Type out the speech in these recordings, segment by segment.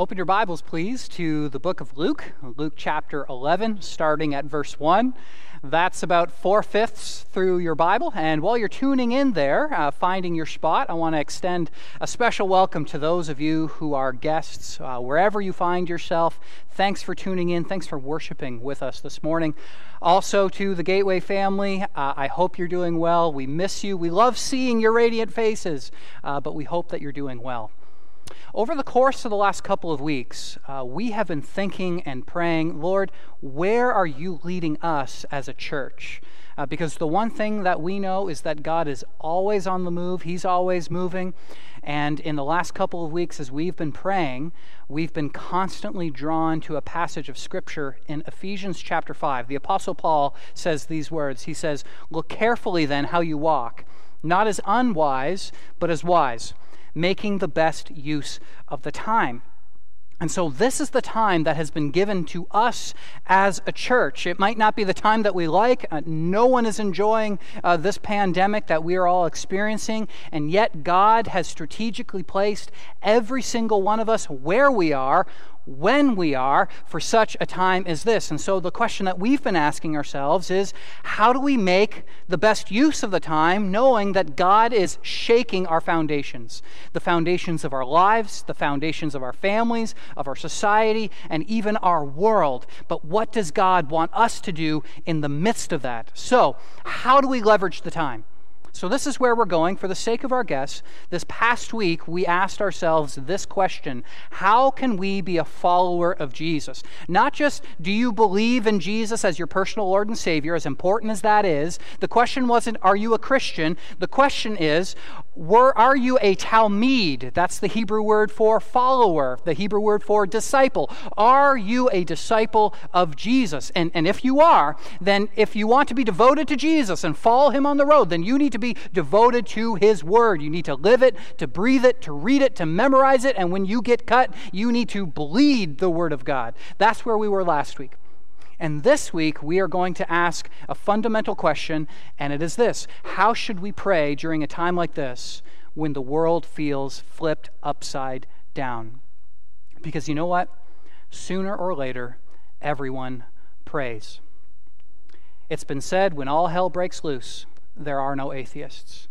Open your Bibles, please, to the book of Luke, Luke chapter 11, starting at verse 1. That's about four fifths through your Bible. And while you're tuning in there, uh, finding your spot, I want to extend a special welcome to those of you who are guests, uh, wherever you find yourself. Thanks for tuning in. Thanks for worshiping with us this morning. Also, to the Gateway family, uh, I hope you're doing well. We miss you. We love seeing your radiant faces, uh, but we hope that you're doing well. Over the course of the last couple of weeks, uh, we have been thinking and praying, Lord, where are you leading us as a church? Uh, because the one thing that we know is that God is always on the move, He's always moving. And in the last couple of weeks, as we've been praying, we've been constantly drawn to a passage of Scripture in Ephesians chapter 5. The Apostle Paul says these words He says, Look carefully then how you walk, not as unwise, but as wise making the best use of the time. And so, this is the time that has been given to us as a church. It might not be the time that we like. Uh, no one is enjoying uh, this pandemic that we are all experiencing. And yet, God has strategically placed every single one of us where we are when we are for such a time as this. And so the question that we've been asking ourselves is how do we make the best use of the time knowing that God is shaking our foundations? The foundations of our lives, the foundations of our families, of our society, and even our world. But what does God want us to do in the midst of that? So, how do we leverage the time? So, this is where we're going. For the sake of our guests, this past week we asked ourselves this question How can we be a follower of Jesus? Not just do you believe in Jesus as your personal Lord and Savior, as important as that is. The question wasn't, Are you a Christian? The question is, were, Are you a Talmid? That's the Hebrew word for follower, the Hebrew word for disciple. Are you a disciple of Jesus? And, and if you are, then if you want to be devoted to Jesus and follow him on the road, then you need to be devoted to His Word. You need to live it, to breathe it, to read it, to memorize it, and when you get cut, you need to bleed the Word of God. That's where we were last week. And this week, we are going to ask a fundamental question, and it is this How should we pray during a time like this when the world feels flipped upside down? Because you know what? Sooner or later, everyone prays. It's been said when all hell breaks loose, there are no atheists.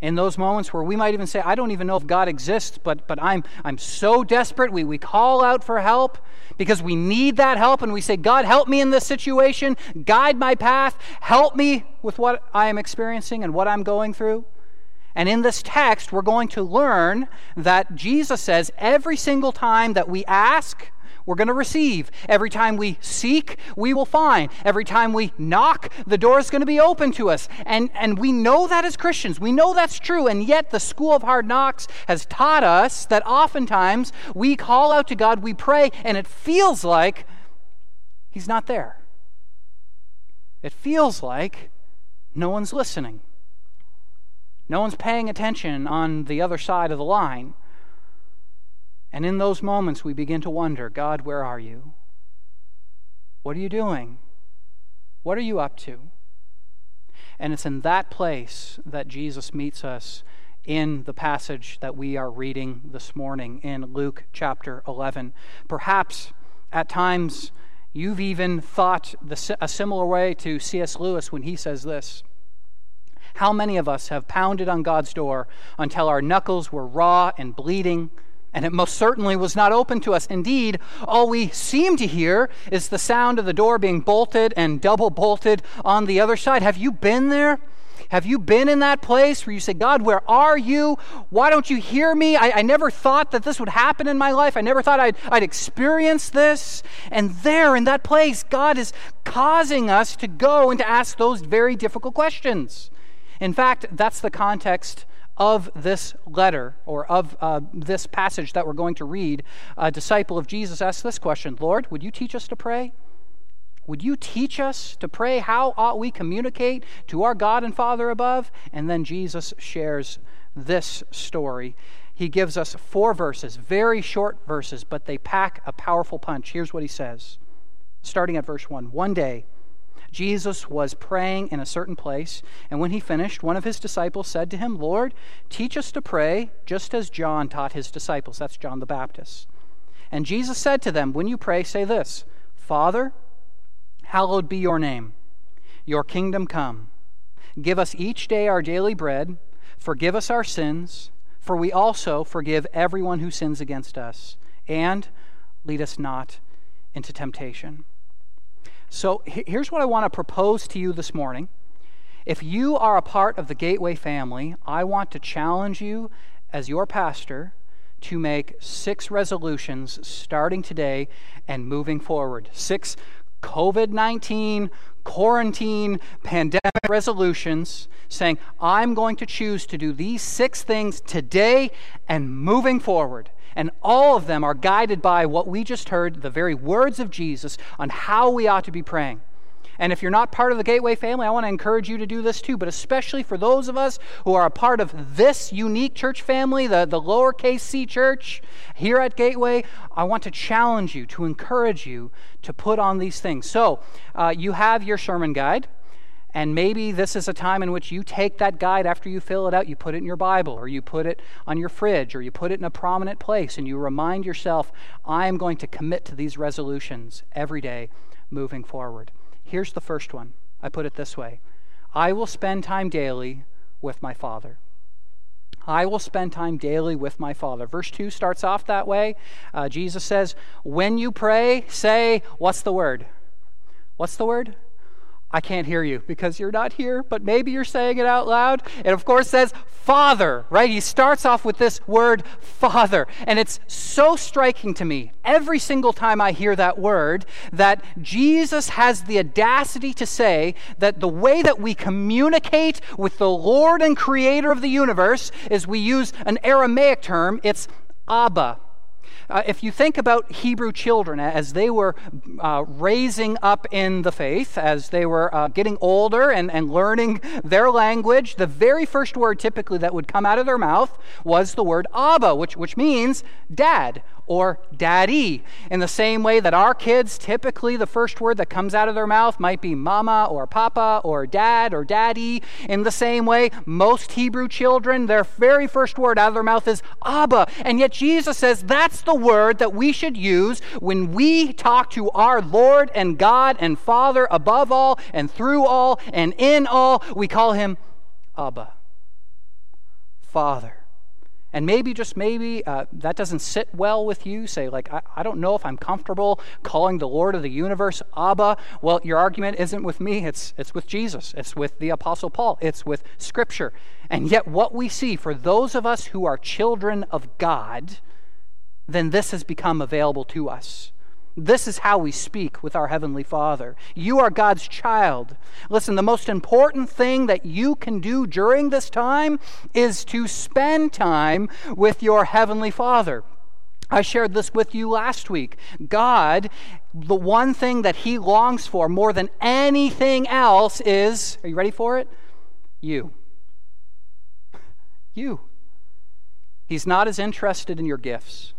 In those moments where we might even say, I don't even know if God exists, but, but I'm, I'm so desperate, we, we call out for help because we need that help, and we say, God, help me in this situation, guide my path, help me with what I am experiencing and what I'm going through. And in this text, we're going to learn that Jesus says every single time that we ask, we're going to receive. Every time we seek, we will find. Every time we knock, the door is going to be open to us. And, and we know that as Christians. We know that's true. And yet, the school of hard knocks has taught us that oftentimes we call out to God, we pray, and it feels like He's not there. It feels like no one's listening. No one's paying attention on the other side of the line. And in those moments, we begin to wonder God, where are you? What are you doing? What are you up to? And it's in that place that Jesus meets us in the passage that we are reading this morning in Luke chapter 11. Perhaps at times you've even thought the, a similar way to C.S. Lewis when he says this. How many of us have pounded on God's door until our knuckles were raw and bleeding? And it most certainly was not open to us. Indeed, all we seem to hear is the sound of the door being bolted and double bolted on the other side. Have you been there? Have you been in that place where you say, God, where are you? Why don't you hear me? I, I never thought that this would happen in my life. I never thought I'd, I'd experience this. And there, in that place, God is causing us to go and to ask those very difficult questions. In fact, that's the context of this letter or of uh, this passage that we're going to read, a disciple of Jesus asks this question Lord, would you teach us to pray? Would you teach us to pray? How ought we communicate to our God and Father above? And then Jesus shares this story. He gives us four verses, very short verses, but they pack a powerful punch. Here's what he says, starting at verse 1. One day, Jesus was praying in a certain place, and when he finished, one of his disciples said to him, Lord, teach us to pray, just as John taught his disciples. That's John the Baptist. And Jesus said to them, When you pray, say this Father, hallowed be your name, your kingdom come. Give us each day our daily bread, forgive us our sins, for we also forgive everyone who sins against us, and lead us not into temptation. So here's what I want to propose to you this morning. If you are a part of the Gateway family, I want to challenge you as your pastor to make six resolutions starting today and moving forward. Six COVID 19 quarantine pandemic resolutions saying, I'm going to choose to do these six things today and moving forward. And all of them are guided by what we just heard, the very words of Jesus on how we ought to be praying. And if you're not part of the Gateway family, I want to encourage you to do this too, but especially for those of us who are a part of this unique church family, the, the lowercase c church here at Gateway, I want to challenge you, to encourage you to put on these things. So uh, you have your sermon guide. And maybe this is a time in which you take that guide after you fill it out, you put it in your Bible, or you put it on your fridge, or you put it in a prominent place, and you remind yourself, I am going to commit to these resolutions every day moving forward. Here's the first one. I put it this way I will spend time daily with my Father. I will spend time daily with my Father. Verse 2 starts off that way. Uh, Jesus says, When you pray, say, What's the word? What's the word? I can't hear you because you're not here, but maybe you're saying it out loud. It, of course, says Father, right? He starts off with this word Father. And it's so striking to me every single time I hear that word that Jesus has the audacity to say that the way that we communicate with the Lord and Creator of the universe is we use an Aramaic term, it's Abba. Uh, if you think about Hebrew children as they were uh, raising up in the faith, as they were uh, getting older and, and learning their language, the very first word typically that would come out of their mouth was the word Abba, which, which means dad or daddy. In the same way that our kids, typically the first word that comes out of their mouth might be mama or papa or dad or daddy. In the same way, most Hebrew children, their very first word out of their mouth is Abba. And yet Jesus says that's the word that we should use when we talk to our Lord and God and Father above all and through all and in all. We call him Abba, Father. And maybe, just maybe, uh, that doesn't sit well with you. Say, like, I, I don't know if I'm comfortable calling the Lord of the universe Abba. Well, your argument isn't with me, it's, it's with Jesus, it's with the Apostle Paul, it's with Scripture. And yet, what we see for those of us who are children of God, then this has become available to us. This is how we speak with our Heavenly Father. You are God's child. Listen, the most important thing that you can do during this time is to spend time with your Heavenly Father. I shared this with you last week. God, the one thing that He longs for more than anything else is, are you ready for it? You. You. He's not as interested in your gifts.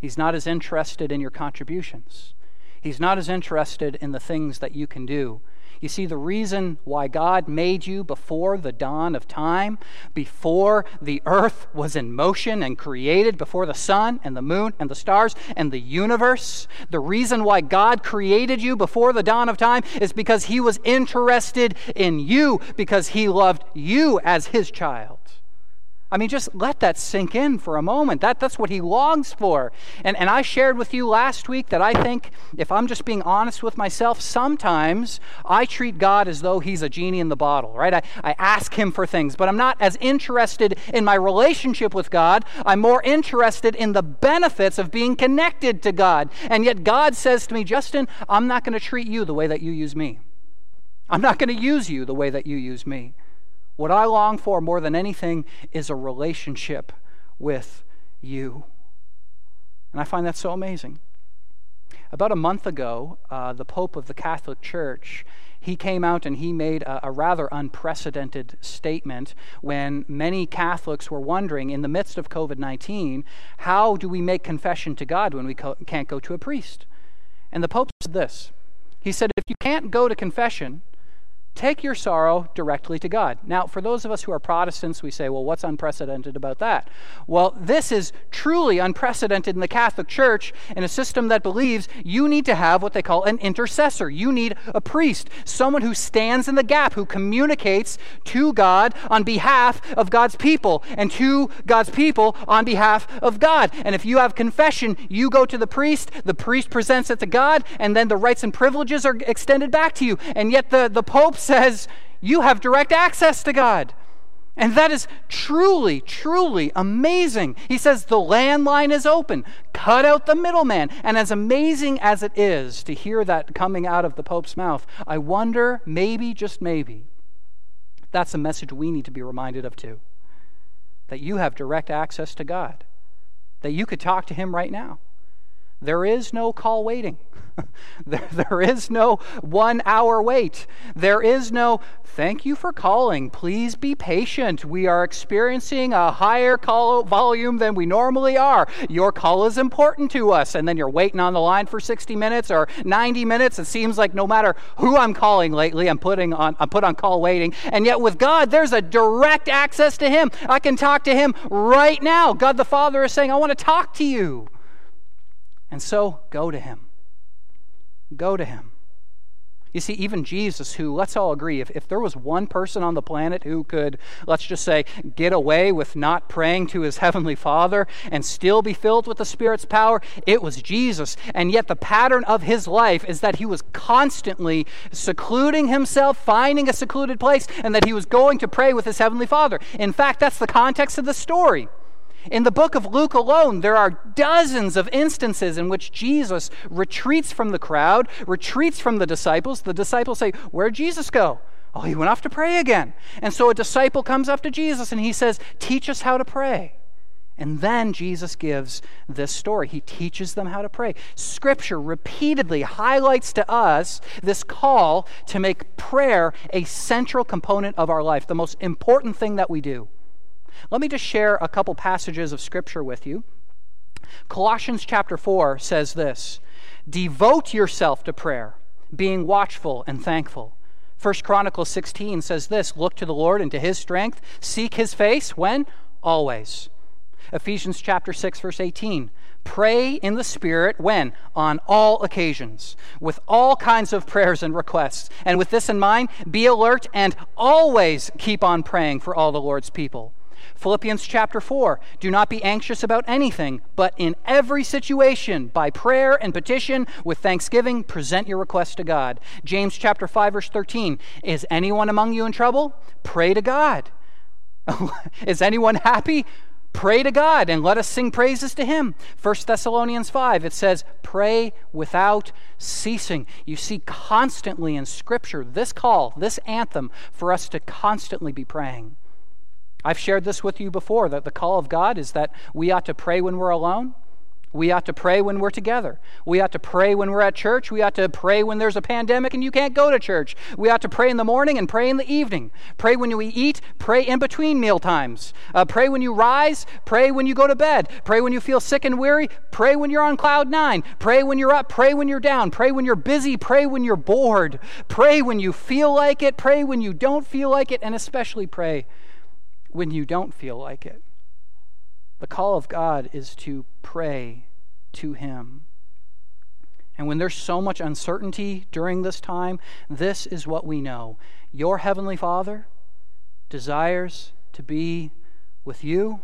He's not as interested in your contributions. He's not as interested in the things that you can do. You see, the reason why God made you before the dawn of time, before the earth was in motion and created, before the sun and the moon and the stars and the universe, the reason why God created you before the dawn of time is because He was interested in you, because He loved you as His child. I mean, just let that sink in for a moment. That, that's what he longs for. And, and I shared with you last week that I think, if I'm just being honest with myself, sometimes I treat God as though he's a genie in the bottle, right? I, I ask him for things, but I'm not as interested in my relationship with God. I'm more interested in the benefits of being connected to God. And yet God says to me, Justin, I'm not going to treat you the way that you use me. I'm not going to use you the way that you use me. What I long for more than anything is a relationship with you. And I find that so amazing. About a month ago, uh, the Pope of the Catholic Church he came out and he made a, a, rather unprecedented statement when many Catholics were wondering, in the midst of COVID 19, how do we make confession to God when we co- can't go to a priest? And the Pope said this He said, if you can't go to confession, Take your sorrow directly to God. Now, for those of us who are Protestants, we say, well, what's unprecedented about that? Well, this is truly unprecedented in the Catholic Church in a system that believes you need to have what they call an intercessor. You need a priest, someone who stands in the gap, who communicates to God on behalf of God's people and to God's people on behalf of God. And if you have confession, you go to the priest, the priest presents it to God, and then the rights and privileges are extended back to you. And yet the, the Pope says you have direct access to God. And that is truly, truly amazing. He says the landline is open. Cut out the middleman. And as amazing as it is to hear that coming out of the Pope's mouth, I wonder, maybe, just maybe, that's a message we need to be reminded of too. That you have direct access to God, that you could talk to Him right now. There is no call waiting. there, there is no one hour wait. There is no, thank you for calling. Please be patient. We are experiencing a higher call volume than we normally are. Your call is important to us. And then you're waiting on the line for 60 minutes or 90 minutes. It seems like no matter who I'm calling lately, I'm putting on I'm put on call waiting. And yet with God, there's a direct access to Him. I can talk to Him right now. God the Father is saying, I want to talk to you. And so go to Him. Go to him. You see, even Jesus, who, let's all agree, if, if there was one person on the planet who could, let's just say, get away with not praying to his heavenly Father and still be filled with the Spirit's power, it was Jesus. And yet, the pattern of his life is that he was constantly secluding himself, finding a secluded place, and that he was going to pray with his heavenly Father. In fact, that's the context of the story. In the book of Luke alone, there are dozens of instances in which Jesus retreats from the crowd, retreats from the disciples. The disciples say, Where'd Jesus go? Oh, he went off to pray again. And so a disciple comes up to Jesus and he says, Teach us how to pray. And then Jesus gives this story. He teaches them how to pray. Scripture repeatedly highlights to us this call to make prayer a central component of our life, the most important thing that we do. Let me just share a couple passages of Scripture with you. Colossians chapter 4 says this Devote yourself to prayer, being watchful and thankful. 1 Chronicles 16 says this Look to the Lord and to his strength, seek his face. When? Always. Ephesians chapter 6, verse 18. Pray in the Spirit when? On all occasions, with all kinds of prayers and requests. And with this in mind, be alert and always keep on praying for all the Lord's people. Philippians chapter 4 Do not be anxious about anything, but in every situation, by prayer and petition, with thanksgiving, present your requests to God. James chapter 5, verse 13 Is anyone among you in trouble? Pray to God. Is anyone happy? Pray to God and let us sing praises to Him. 1 Thessalonians 5, it says, Pray without ceasing. You see constantly in Scripture this call, this anthem for us to constantly be praying. I've shared this with you before that the call of God is that we ought to pray when we're alone. We ought to pray when we're together. We ought to pray when we're at church. We ought to pray when there's a pandemic and you can't go to church. We ought to pray in the morning and pray in the evening. Pray when you eat. Pray in between meal times. Uh, pray when you rise. Pray when you go to bed. Pray when you feel sick and weary. Pray when you're on cloud nine. Pray when you're up. Pray when you're down. Pray when you're busy. Pray when you're bored. Pray when you feel like it. Pray when you don't feel like it. And especially pray when you don't feel like it. The call of God is to pray to Him. And when there's so much uncertainty during this time, this is what we know. Your Heavenly Father desires to be with you.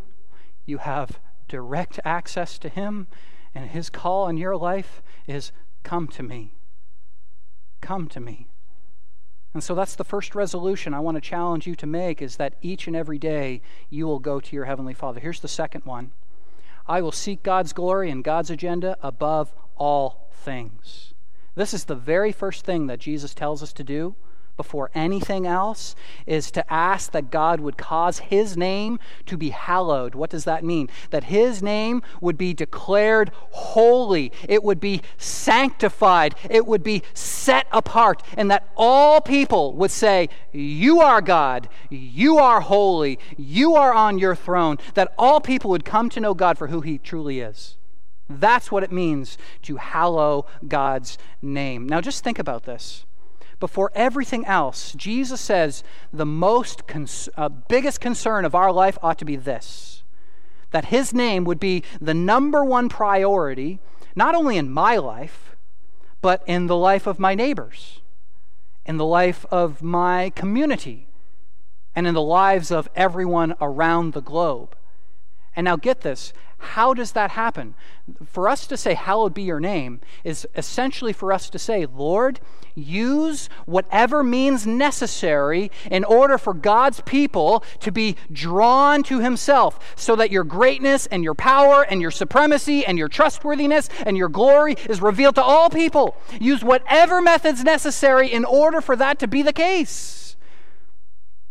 You have direct access to Him, and His call in your life is come to me. Come to me. And so that's the first resolution I want to challenge you to make is that each and every day you will go to your Heavenly Father. Here's the second one I will seek God's glory and God's agenda above all things. This is the very first thing that Jesus tells us to do before anything else is to ask that God would cause His name to be hallowed. What does that mean? That His name would be declared holy, it would be sanctified, it would be set apart, and that all people would say, You are God, you are holy, you are on your throne. That all people would come to know God for who He truly is. That's what it means to hallow God's name. Now, just think about this. Before everything else, Jesus says the most cons- uh, biggest concern of our life ought to be this that his name would be the number one priority, not only in my life, but in the life of my neighbors, in the life of my community, and in the lives of everyone around the globe. And now get this how does that happen? For us to say, Hallowed be your name, is essentially for us to say, Lord, use whatever means necessary in order for God's people to be drawn to Himself, so that your greatness and your power and your supremacy and your trustworthiness and your glory is revealed to all people. Use whatever methods necessary in order for that to be the case.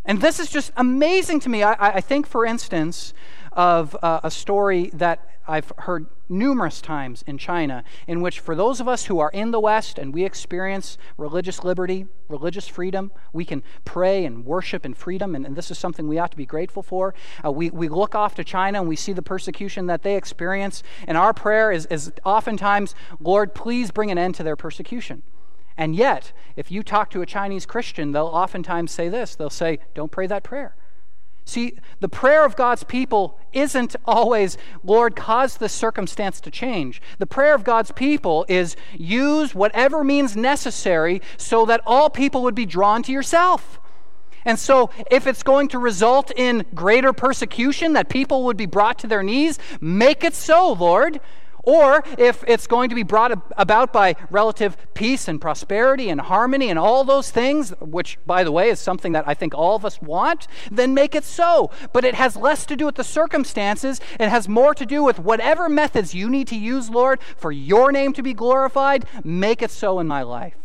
And this is just amazing to me. I, I think, for instance, of uh, a story that I've heard numerous times in China, in which, for those of us who are in the West and we experience religious liberty, religious freedom, we can pray and worship in freedom, and, and this is something we ought to be grateful for. Uh, we, we look off to China and we see the persecution that they experience, and our prayer is, is oftentimes, Lord, please bring an end to their persecution. And yet, if you talk to a Chinese Christian, they'll oftentimes say this they'll say, Don't pray that prayer. See, the prayer of God's people isn't always, Lord, cause this circumstance to change. The prayer of God's people is use whatever means necessary so that all people would be drawn to yourself. And so, if it's going to result in greater persecution, that people would be brought to their knees, make it so, Lord. Or if it's going to be brought about by relative peace and prosperity and harmony and all those things, which, by the way, is something that I think all of us want, then make it so. But it has less to do with the circumstances. It has more to do with whatever methods you need to use, Lord, for your name to be glorified. Make it so in my life.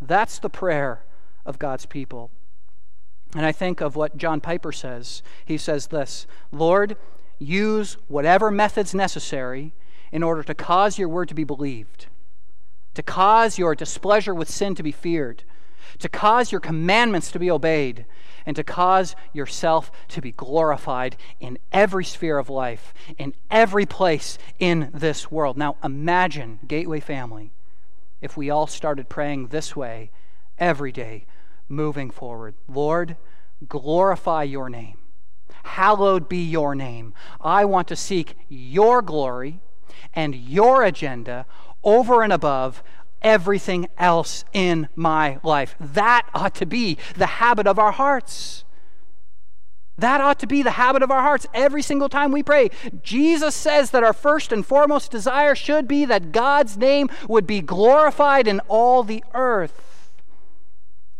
That's the prayer of God's people. And I think of what John Piper says. He says this Lord, use whatever methods necessary in order to cause your word to be believed, to cause your displeasure with sin to be feared, to cause your commandments to be obeyed, and to cause yourself to be glorified in every sphere of life, in every place in this world. Now, imagine, Gateway family, if we all started praying this way every day moving forward Lord, glorify your name Hallowed be your name. I want to seek your glory and your agenda over and above everything else in my life. That ought to be the habit of our hearts. That ought to be the habit of our hearts every single time we pray. Jesus says that our first and foremost desire should be that God's name would be glorified in all the earth.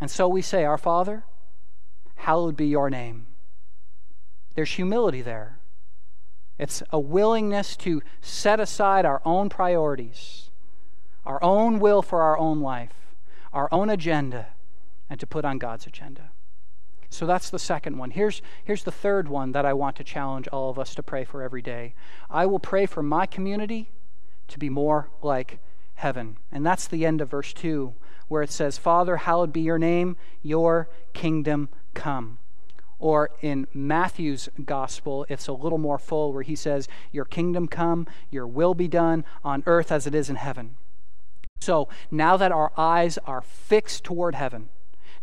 And so we say, Our Father, hallowed be your name. There's humility there. It's a willingness to set aside our own priorities, our own will for our own life, our own agenda, and to put on God's agenda. So that's the second one. Here's, here's the third one that I want to challenge all of us to pray for every day. I will pray for my community to be more like heaven. And that's the end of verse 2, where it says, Father, hallowed be your name, your kingdom come. Or in Matthew's gospel, it's a little more full where he says, Your kingdom come, your will be done on earth as it is in heaven. So now that our eyes are fixed toward heaven,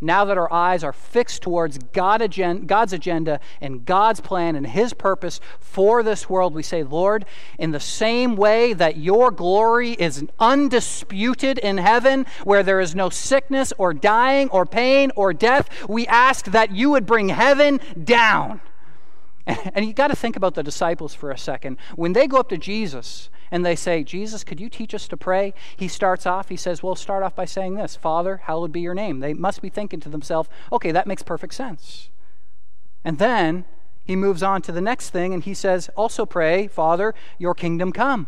now that our eyes are fixed towards God God's agenda and God's plan and His purpose for this world, we say, Lord, in the same way that your glory is undisputed in heaven, where there is no sickness or dying or pain or death, we ask that you would bring heaven down. And you got to think about the disciples for a second. When they go up to Jesus and they say, Jesus, could you teach us to pray? He starts off, he says, Well, start off by saying this Father, hallowed be your name. They must be thinking to themselves, Okay, that makes perfect sense. And then he moves on to the next thing and he says, Also pray, Father, your kingdom come.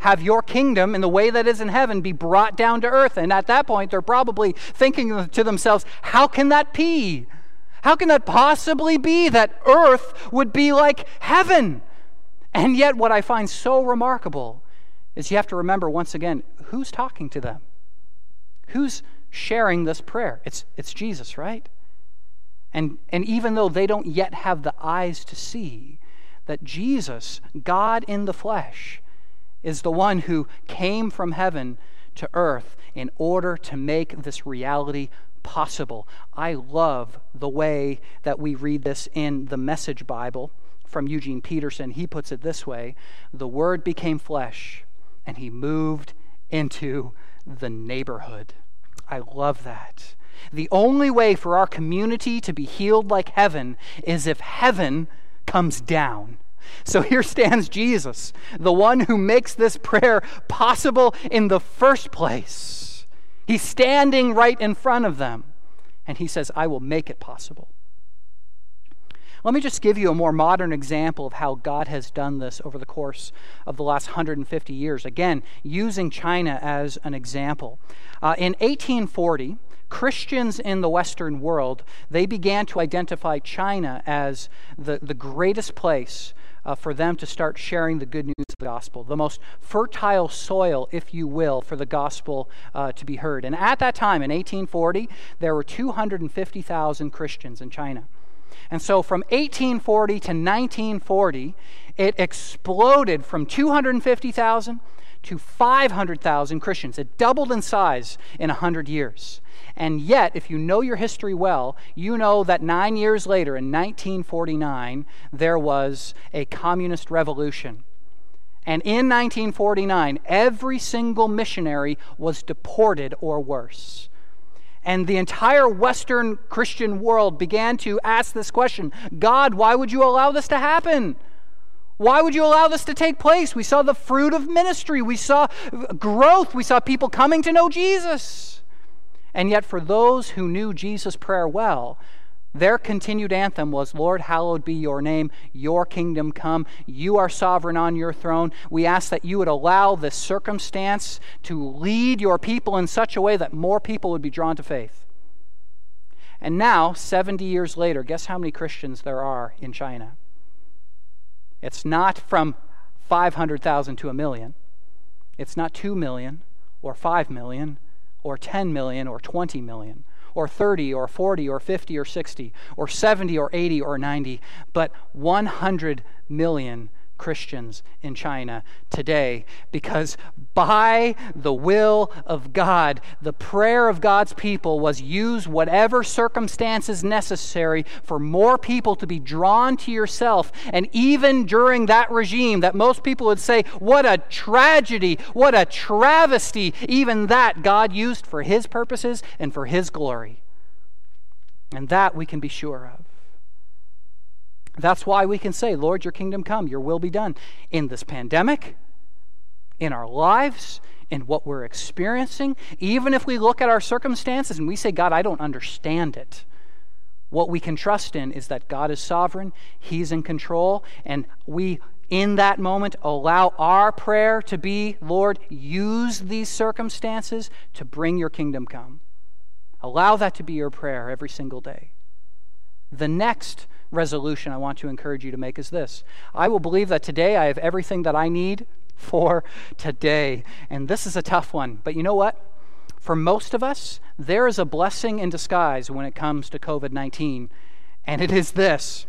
Have your kingdom in the way that is in heaven be brought down to earth. And at that point, they're probably thinking to themselves, How can that be? How can that possibly be that earth would be like heaven? And yet, what I find so remarkable is you have to remember once again who's talking to them? Who's sharing this prayer? It's, it's Jesus, right? And, and even though they don't yet have the eyes to see that Jesus, God in the flesh, is the one who came from heaven to earth in order to make this reality possible. I love the way that we read this in the Message Bible from Eugene Peterson. He puts it this way The Word became flesh, and He moved into the neighborhood. I love that. The only way for our community to be healed like heaven is if heaven comes down. So here stands Jesus, the one who makes this prayer possible in the first place. He's standing right in front of them, and he says, I will make it possible. Let me just give you a more modern example of how God has done this over the course of the last 150 years. Again, using China as an example. Uh, in 1840, Christians in the Western world, they began to identify China as the, the greatest place uh, for them to start sharing the good news of the gospel, the most fertile soil, if you will, for the gospel uh, to be heard. And at that time, in 1840, there were 250,000 Christians in China. And so from 1840 to 1940, it exploded from 250,000 to 500,000 Christians. It doubled in size in 100 years. And yet, if you know your history well, you know that nine years later, in 1949, there was a communist revolution. And in 1949, every single missionary was deported or worse and the entire Western Christian world began to ask this question God, why would you allow this to happen? Why would you allow this to take place? We saw the fruit of ministry, we saw growth, we saw people coming to know Jesus. And yet, for those who knew Jesus' prayer well, their continued anthem was, Lord, hallowed be your name, your kingdom come. You are sovereign on your throne. We ask that you would allow this circumstance to lead your people in such a way that more people would be drawn to faith. And now, 70 years later, guess how many Christians there are in China? It's not from 500,000 to a million. It's not 2 million or 5 million or 10 million or 20 million or 30 or 40 or 50 or 60 or 70 or 80 or 90, but 100 million Christians in China today because by the will of God, the prayer of God's people was use whatever circumstances necessary for more people to be drawn to yourself. And even during that regime, that most people would say, What a tragedy, what a travesty, even that God used for His purposes and for His glory. And that we can be sure of. That's why we can say, Lord, your kingdom come, your will be done in this pandemic, in our lives, in what we're experiencing. Even if we look at our circumstances and we say, God, I don't understand it. What we can trust in is that God is sovereign, He's in control, and we, in that moment, allow our prayer to be, Lord, use these circumstances to bring your kingdom come. Allow that to be your prayer every single day. The next resolution I want to encourage you to make is this I will believe that today I have everything that I need for today. And this is a tough one, but you know what? For most of us, there is a blessing in disguise when it comes to COVID 19, and it is this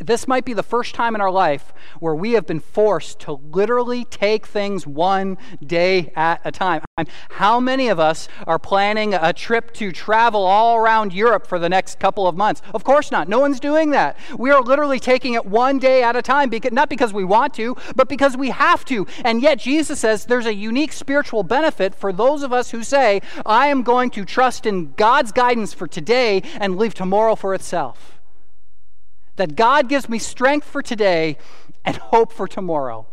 this might be the first time in our life where we have been forced to literally take things one day at a time. How many of us are planning a trip to travel all around Europe for the next couple of months? Of course not. No one's doing that. We are literally taking it one day at a time, not because we want to, but because we have to. And yet, Jesus says there's a unique spiritual benefit for those of us who say, I am going to trust in God's guidance for today and leave tomorrow for itself that God gives me strength for today and hope for tomorrow.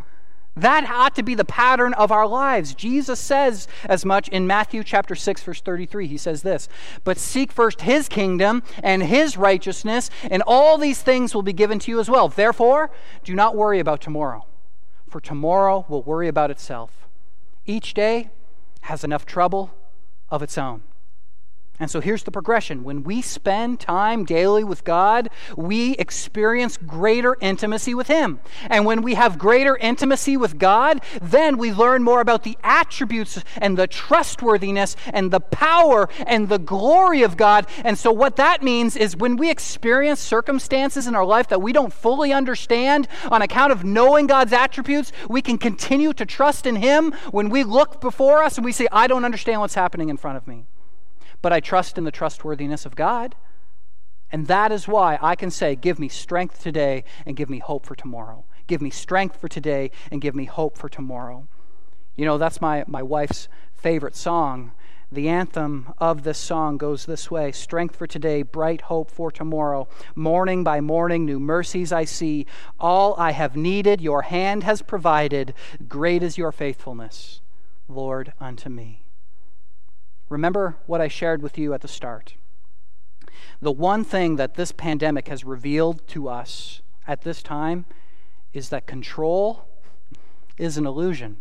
That ought to be the pattern of our lives. Jesus says as much in Matthew chapter 6 verse 33. He says this, "But seek first his kingdom and his righteousness, and all these things will be given to you as well. Therefore, do not worry about tomorrow, for tomorrow will worry about itself. Each day has enough trouble of its own." And so here's the progression. When we spend time daily with God, we experience greater intimacy with Him. And when we have greater intimacy with God, then we learn more about the attributes and the trustworthiness and the power and the glory of God. And so, what that means is when we experience circumstances in our life that we don't fully understand on account of knowing God's attributes, we can continue to trust in Him when we look before us and we say, I don't understand what's happening in front of me but I trust in the trustworthiness of God. And that is why I can say, Give me strength today and give me hope for tomorrow. Give me strength for today and give me hope for tomorrow. You know, that's my, my wife's favorite song. The anthem of this song goes this way Strength for today, bright hope for tomorrow. Morning by morning, new mercies I see. All I have needed, your hand has provided. Great is your faithfulness, Lord, unto me. Remember what I shared with you at the start. The one thing that this pandemic has revealed to us at this time is that control is an illusion.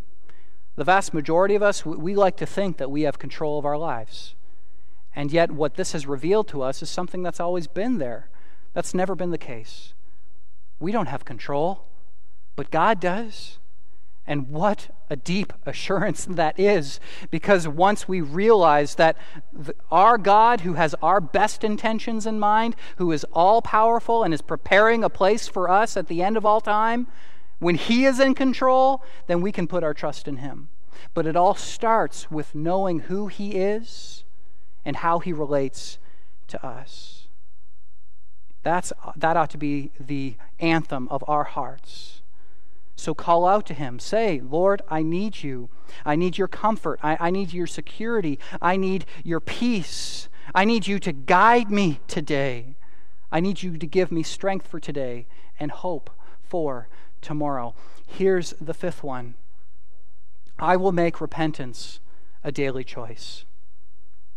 The vast majority of us, we like to think that we have control of our lives. And yet, what this has revealed to us is something that's always been there. That's never been the case. We don't have control, but God does. And what a deep assurance that is, because once we realize that our God, who has our best intentions in mind, who is all powerful and is preparing a place for us at the end of all time, when He is in control, then we can put our trust in Him. But it all starts with knowing who He is and how He relates to us. That's, that ought to be the anthem of our hearts. So call out to him. Say, Lord, I need you. I need your comfort. I, I, need your security. I need your peace. I need you to guide me today. I need you to give me strength for today and hope for tomorrow. Here's the fifth one I will make repentance a daily choice.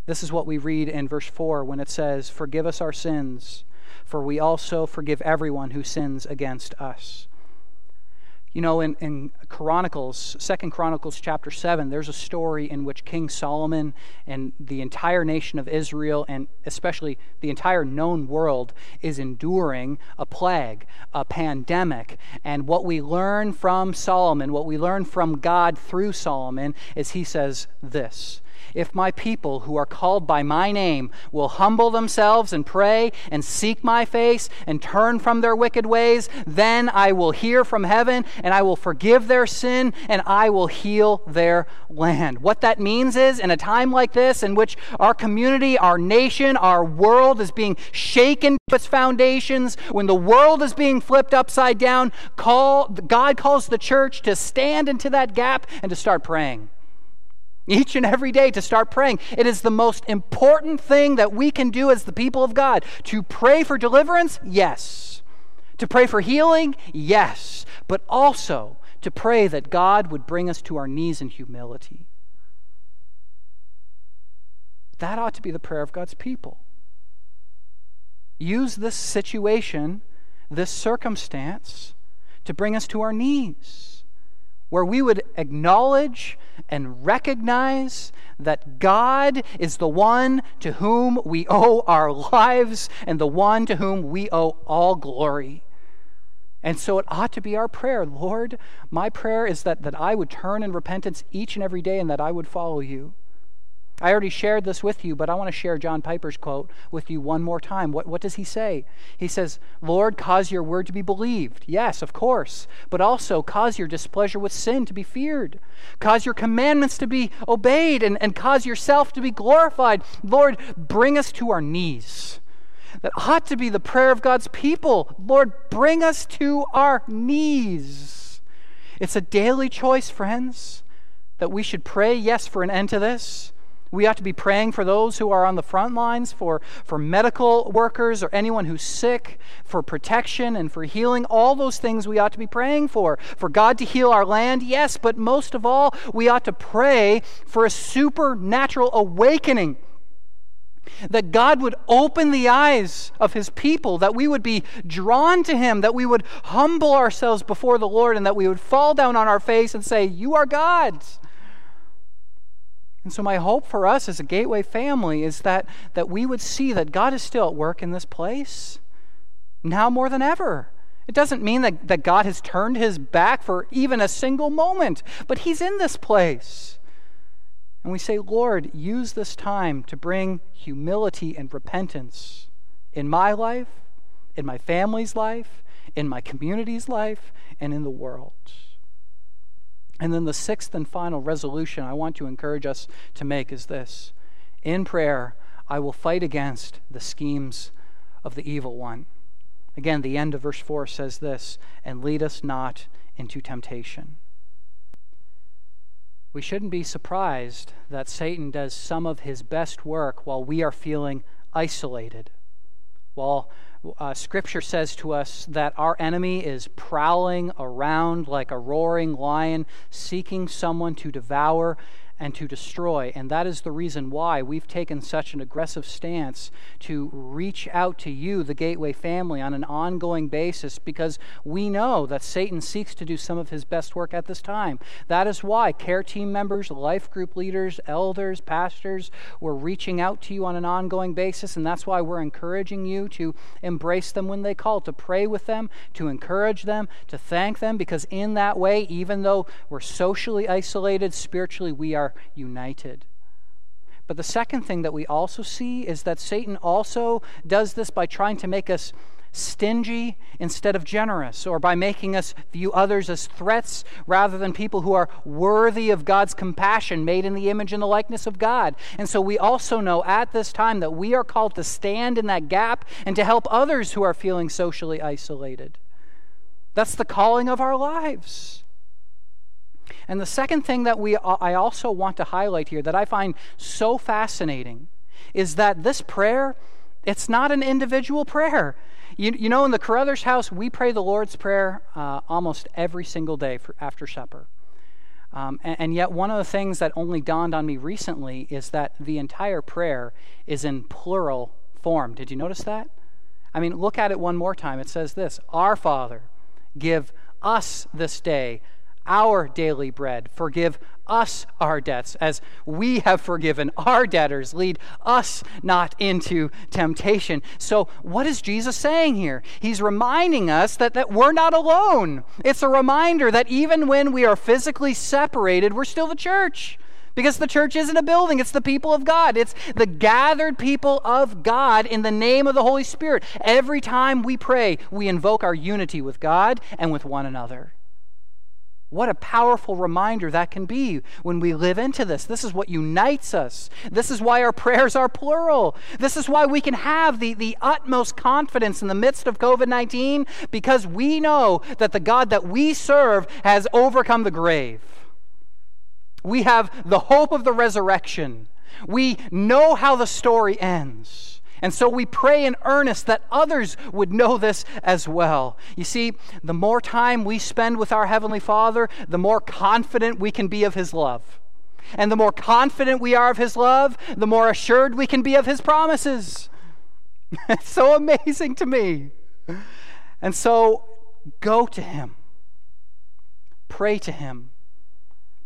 This is what we read in verse 4 when it says, Forgive us our sins, for we also forgive everyone who sins against us. You know, in, in Chronicles, Second Chronicles chapter 7, there's a story in which King Solomon and the entire nation of Israel, and especially the entire known world, is enduring a plague, a pandemic. And what we learn from Solomon, what we learn from God through Solomon, is he says this if my people who are called by my name will humble themselves and pray and seek my face and turn from their wicked ways, then I will hear from heaven and I will forgive their sin and I will heal their land. What that means is, in a time like this, in which our community, our nation, our world is being shaken to its foundations, when the world is being flipped upside down, call, God calls the church to stand into that gap and to start praying each and every day to start praying. It is the most important thing that we can do as the people of God. To pray for deliverance, yes. To pray for healing, yes. But also to pray that God would bring us to our knees in humility. That ought to be the prayer of God's people. Use this situation, this circumstance, to bring us to our knees where we would acknowledge and recognize that God is the one to whom we owe our lives and the one to whom we owe all glory. And so it ought to be our prayer Lord, my prayer is that, that I would turn in repentance each and every day and that I would follow you. I already shared this with you, but I want to share John Piper's quote with you one more time. What, what does he say? He says, Lord, cause your word to be believed. Yes, of course. But also cause your displeasure with sin to be feared. Cause your commandments to be obeyed and, and cause yourself to be glorified. Lord, bring us to our knees. That ought to be the prayer of God's people. Lord, bring us to our knees. It's a daily choice, friends, that we should pray, yes, for an end to this we ought to be praying for those who are on the front lines, for, for medical workers or anyone who's sick, for protection and for healing. All those things we ought to be praying for. For God to heal our land, yes, but most of all, we ought to pray for a supernatural awakening. That God would open the eyes of His people, that we would be drawn to Him, that we would humble ourselves before the Lord, and that we would fall down on our face and say, You are God's. And so, my hope for us as a Gateway family is that, that we would see that God is still at work in this place, now more than ever. It doesn't mean that, that God has turned his back for even a single moment, but he's in this place. And we say, Lord, use this time to bring humility and repentance in my life, in my family's life, in my community's life, and in the world. And then the sixth and final resolution I want to encourage us to make is this In prayer, I will fight against the schemes of the evil one. Again, the end of verse 4 says this and lead us not into temptation. We shouldn't be surprised that Satan does some of his best work while we are feeling isolated, while uh, Scripture says to us that our enemy is prowling around like a roaring lion, seeking someone to devour and to destroy. And that is the reason why we've taken such an aggressive stance to reach out to you, the Gateway family, on an ongoing basis because we know that Satan seeks to do some of his best work at this time. That is why care team members, life group leaders, elders, pastors, we're reaching out to you on an ongoing basis. And that's why we're encouraging you to embrace them when they call, to pray with them, to encourage them, to thank them, because in that way, even though we're socially isolated, spiritually we united. But the second thing that we also see is that Satan also does this by trying to make us stingy instead of generous, or by making us view others as threats rather than people who are worthy of God's compassion, made in the image and the likeness of God. And so we also know at this time that we are called to stand in that gap and to help others who are feeling socially isolated. That's the calling of our lives. And the second thing that we, I also want to highlight here that I find so fascinating is that this prayer, it's not an individual prayer. You, you know, in the Carruthers house, we pray the Lord's Prayer uh, almost every single day for, after supper. Um, and, and, yet, one of the things that only dawned on me recently is that the entire prayer is in plural form. Did you notice that? I mean, look at it one more time. It says this Our Father, give us this day our daily bread. Forgive us our debts as we have forgiven our debtors. Lead us not into temptation. So, what is Jesus saying here? He's reminding us that, that we're not alone. It's a reminder that even when we are physically separated, we're still the church. Because the church isn't a building, it's the people of God. It's the gathered people of God in the name of the Holy Spirit. Every time we pray, we invoke our unity with God and with one another. What a powerful reminder that can be when we live into this. This is what unites us. This is why our prayers are plural. This is why we can have the, the utmost confidence in the midst of COVID 19 because we know that the God that we serve has overcome the grave. We have the hope of the resurrection. We know how the story ends. And so we pray in earnest that others would know this as well. You see, the more time we spend with our Heavenly Father, the more confident we can be of His love. And the more confident we are of His love, the more assured we can be of His promises. it's so amazing to me. And so go to Him, pray to Him,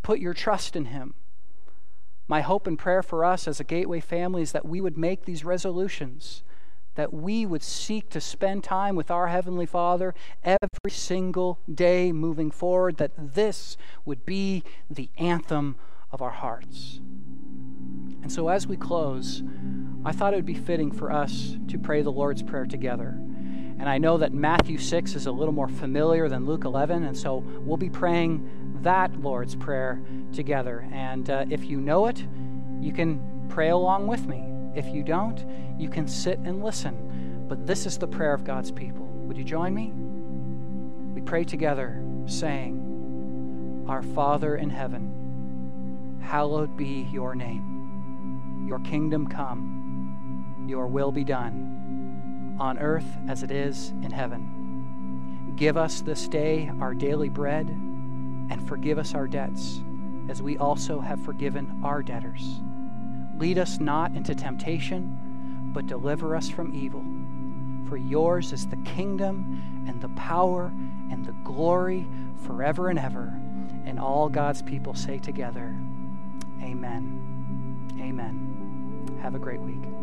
put your trust in Him. My hope and prayer for us as a Gateway family is that we would make these resolutions, that we would seek to spend time with our Heavenly Father every single day moving forward, that this would be the anthem of our hearts. And so, as we close, I thought it would be fitting for us to pray the Lord's Prayer together. And I know that Matthew 6 is a little more familiar than Luke 11, and so we'll be praying that Lord's Prayer together. And uh, if you know it, you can pray along with me. If you don't, you can sit and listen. But this is the prayer of God's people. Would you join me? We pray together, saying, Our Father in heaven, hallowed be your name. Your kingdom come, your will be done, on earth as it is in heaven. Give us this day our daily bread and forgive us our debts, as we also have forgiven our debtors. Lead us not into temptation, but deliver us from evil. For yours is the kingdom and the power and the glory forever and ever. And all God's people say together, Amen. Amen. Have a great week.